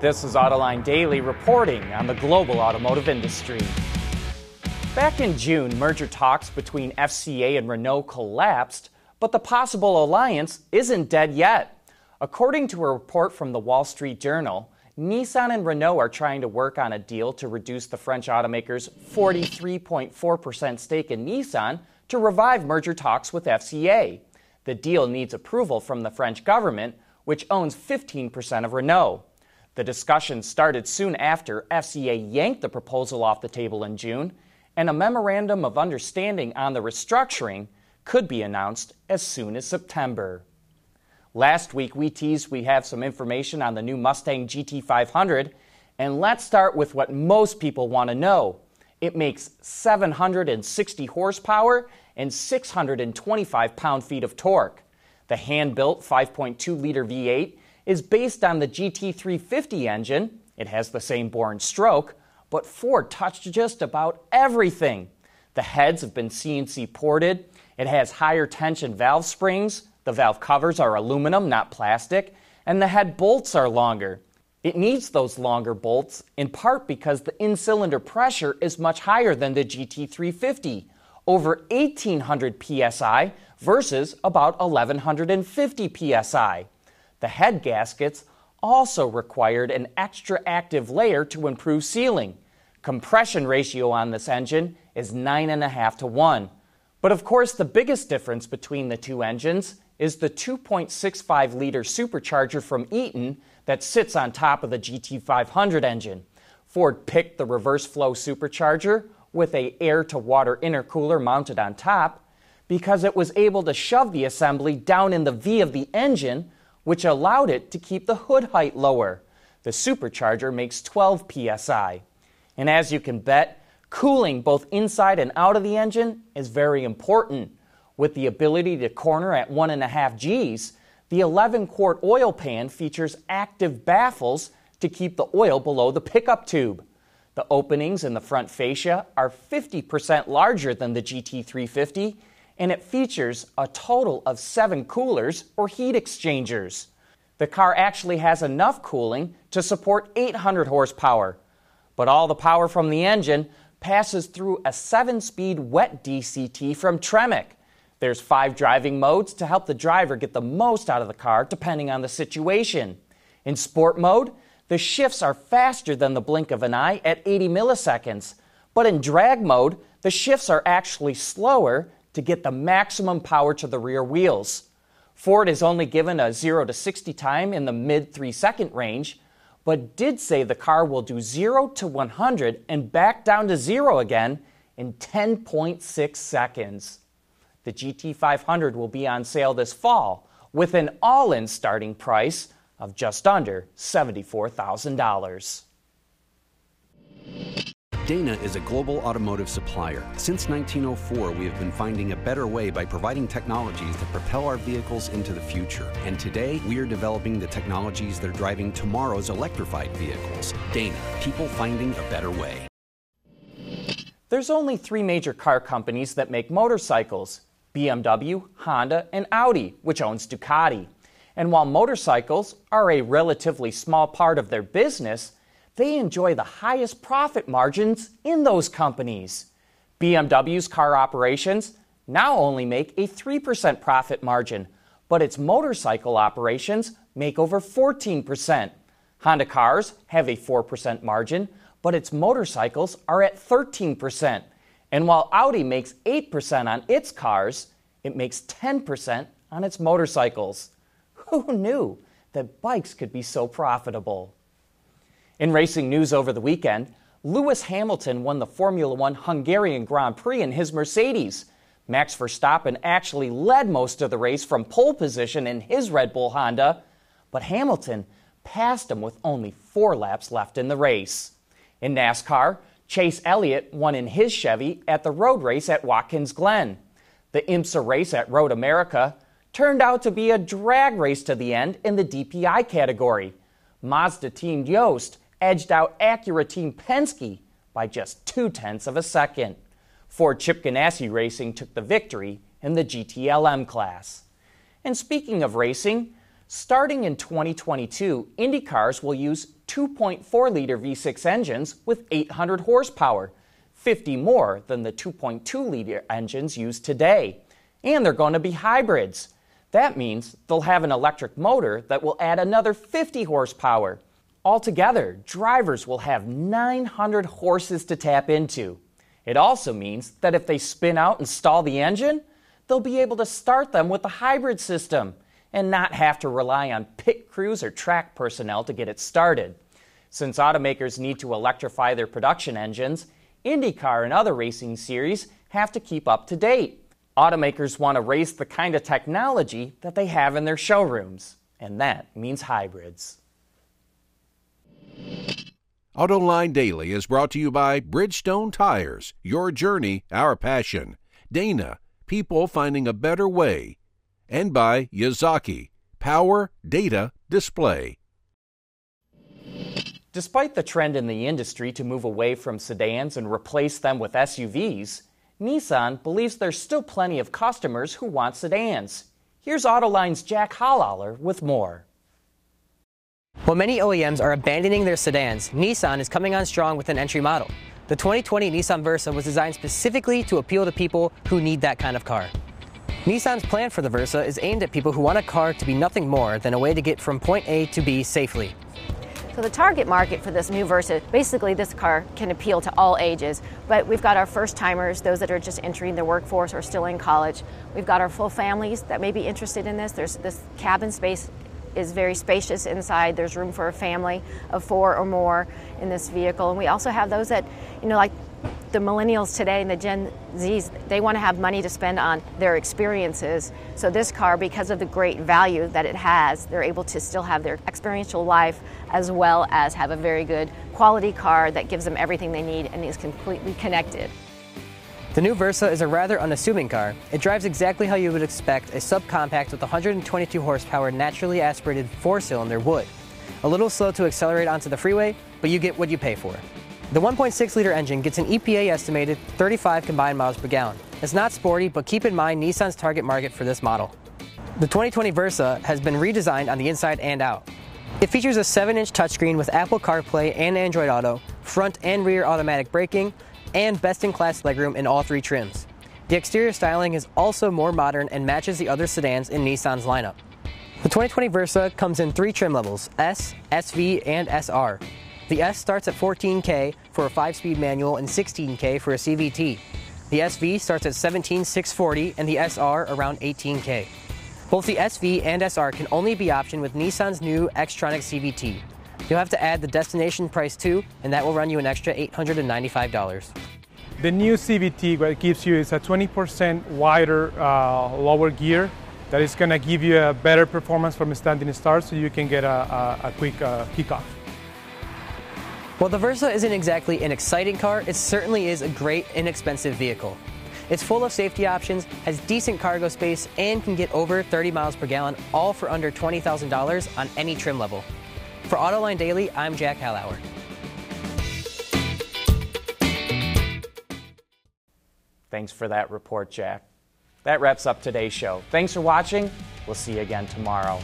This is Autoline Daily reporting on the global automotive industry. Back in June, merger talks between FCA and Renault collapsed, but the possible alliance isn't dead yet. According to a report from the Wall Street Journal, Nissan and Renault are trying to work on a deal to reduce the French automaker's 43.4% stake in Nissan to revive merger talks with FCA. The deal needs approval from the French government, which owns 15% of Renault. The discussion started soon after FCA yanked the proposal off the table in June, and a memorandum of understanding on the restructuring could be announced as soon as September. Last week, we teased we have some information on the new Mustang GT500, and let's start with what most people want to know. It makes 760 horsepower and 625 pound feet of torque. The hand built 5.2 liter V8 is based on the GT350 engine. It has the same and stroke, but Ford touched just about everything. The heads have been CNC ported. It has higher tension valve springs, the valve covers are aluminum, not plastic, and the head bolts are longer. It needs those longer bolts in part because the in cylinder pressure is much higher than the GT350, over 1800 psi versus about 1150 psi. The head gaskets also required an extra active layer to improve sealing. Compression ratio on this engine is 9.5 to 1. But of course, the biggest difference between the two engines is the 2.65 liter supercharger from Eaton that sits on top of the GT500 engine. Ford picked the reverse flow supercharger with a air to water intercooler mounted on top because it was able to shove the assembly down in the V of the engine, which allowed it to keep the hood height lower. The supercharger makes 12 psi. And as you can bet, cooling both inside and out of the engine is very important. With the ability to corner at 1.5 Gs, the 11 quart oil pan features active baffles to keep the oil below the pickup tube. The openings in the front fascia are 50% larger than the GT350, and it features a total of seven coolers or heat exchangers. The car actually has enough cooling to support 800 horsepower, but all the power from the engine passes through a 7 speed wet DCT from Tremec there's five driving modes to help the driver get the most out of the car depending on the situation. In sport mode, the shifts are faster than the blink of an eye at 80 milliseconds. But in drag mode, the shifts are actually slower to get the maximum power to the rear wheels. Ford is only given a 0 to 60 time in the mid 3 second range, but did say the car will do 0 to 100 and back down to 0 again in 10.6 seconds. The GT500 will be on sale this fall with an all in starting price of just under $74,000. Dana is a global automotive supplier. Since 1904, we have been finding a better way by providing technologies that propel our vehicles into the future. And today, we are developing the technologies that are driving tomorrow's electrified vehicles. Dana, people finding a better way. There's only three major car companies that make motorcycles BMW, Honda, and Audi, which owns Ducati. And while motorcycles are a relatively small part of their business, they enjoy the highest profit margins in those companies. BMW's car operations now only make a 3% profit margin, but its motorcycle operations make over 14%. Honda cars have a 4% margin, but its motorcycles are at 13%. And while Audi makes 8% on its cars, it makes 10% on its motorcycles. Who knew that bikes could be so profitable? In racing news over the weekend, Lewis Hamilton won the Formula One Hungarian Grand Prix in his Mercedes. Max Verstappen actually led most of the race from pole position in his Red Bull Honda, but Hamilton passed him with only four laps left in the race. In NASCAR, Chase Elliott won in his Chevy at the road race at Watkins Glen. The IMSA race at Road America turned out to be a drag race to the end in the DPI category. Mazda Team Joest edged out Acura Team Penske by just two tenths of a second. Ford Chip Ganassi Racing took the victory in the GTLM class. And speaking of racing, Starting in 2022, IndyCars will use 2.4 liter V6 engines with 800 horsepower, 50 more than the 2.2 liter engines used today. And they're going to be hybrids. That means they'll have an electric motor that will add another 50 horsepower. Altogether, drivers will have 900 horses to tap into. It also means that if they spin out and stall the engine, they'll be able to start them with the hybrid system and not have to rely on pit crews or track personnel to get it started. Since automakers need to electrify their production engines, IndyCar and other racing series have to keep up to date. Automakers want to race the kind of technology that they have in their showrooms, and that means hybrids. AutoLine Daily is brought to you by Bridgestone Tires, your journey, our passion. Dana, people finding a better way. And by Yazaki, power, data, display. Despite the trend in the industry to move away from sedans and replace them with SUVs, Nissan believes there's still plenty of customers who want sedans. Here's Autoline's Jack Hollauer with more. While many OEMs are abandoning their sedans, Nissan is coming on strong with an entry model. The 2020 Nissan Versa was designed specifically to appeal to people who need that kind of car. Nissan's plan for the Versa is aimed at people who want a car to be nothing more than a way to get from point A to B safely. So the target market for this new Versa, basically this car can appeal to all ages, but we've got our first timers, those that are just entering the workforce or still in college. We've got our full families that may be interested in this. There's this cabin space is very spacious inside. There's room for a family of four or more in this vehicle. And we also have those that, you know, like the millennials today and the Gen Zs, they want to have money to spend on their experiences. So this car, because of the great value that it has, they're able to still have their experiential life as well as have a very good quality car that gives them everything they need and is completely connected. The new Versa is a rather unassuming car. It drives exactly how you would expect a subcompact with 122 horsepower naturally aspirated four-cylinder would. A little slow to accelerate onto the freeway, but you get what you pay for. The 1.6 liter engine gets an EPA estimated 35 combined miles per gallon. It's not sporty, but keep in mind Nissan's target market for this model. The 2020 Versa has been redesigned on the inside and out. It features a 7 inch touchscreen with Apple CarPlay and Android Auto, front and rear automatic braking, and best-in-class legroom in all three trims. The exterior styling is also more modern and matches the other sedans in Nissan's lineup. The 2020 Versa comes in three trim levels, S, SV, and SR. The S starts at 14K for a 5-speed manual and 16K for a CVT. The SV starts at 17640 and the SR around 18K. Both the SV and SR can only be optioned with Nissan's new Xtronic CVT. You'll have to add the destination price too, and that will run you an extra $895. The new CVT, what it gives you is a 20% wider uh, lower gear that is going to give you a better performance from a standing start so you can get a, a, a quick uh, kickoff. While the Versa isn't exactly an exciting car, it certainly is a great, inexpensive vehicle. It's full of safety options, has decent cargo space, and can get over 30 miles per gallon, all for under $20,000 on any trim level. For Autoline Daily, I'm Jack Hollauer. Thanks for that report, Jack. That wraps up today's show. Thanks for watching. We'll see you again tomorrow.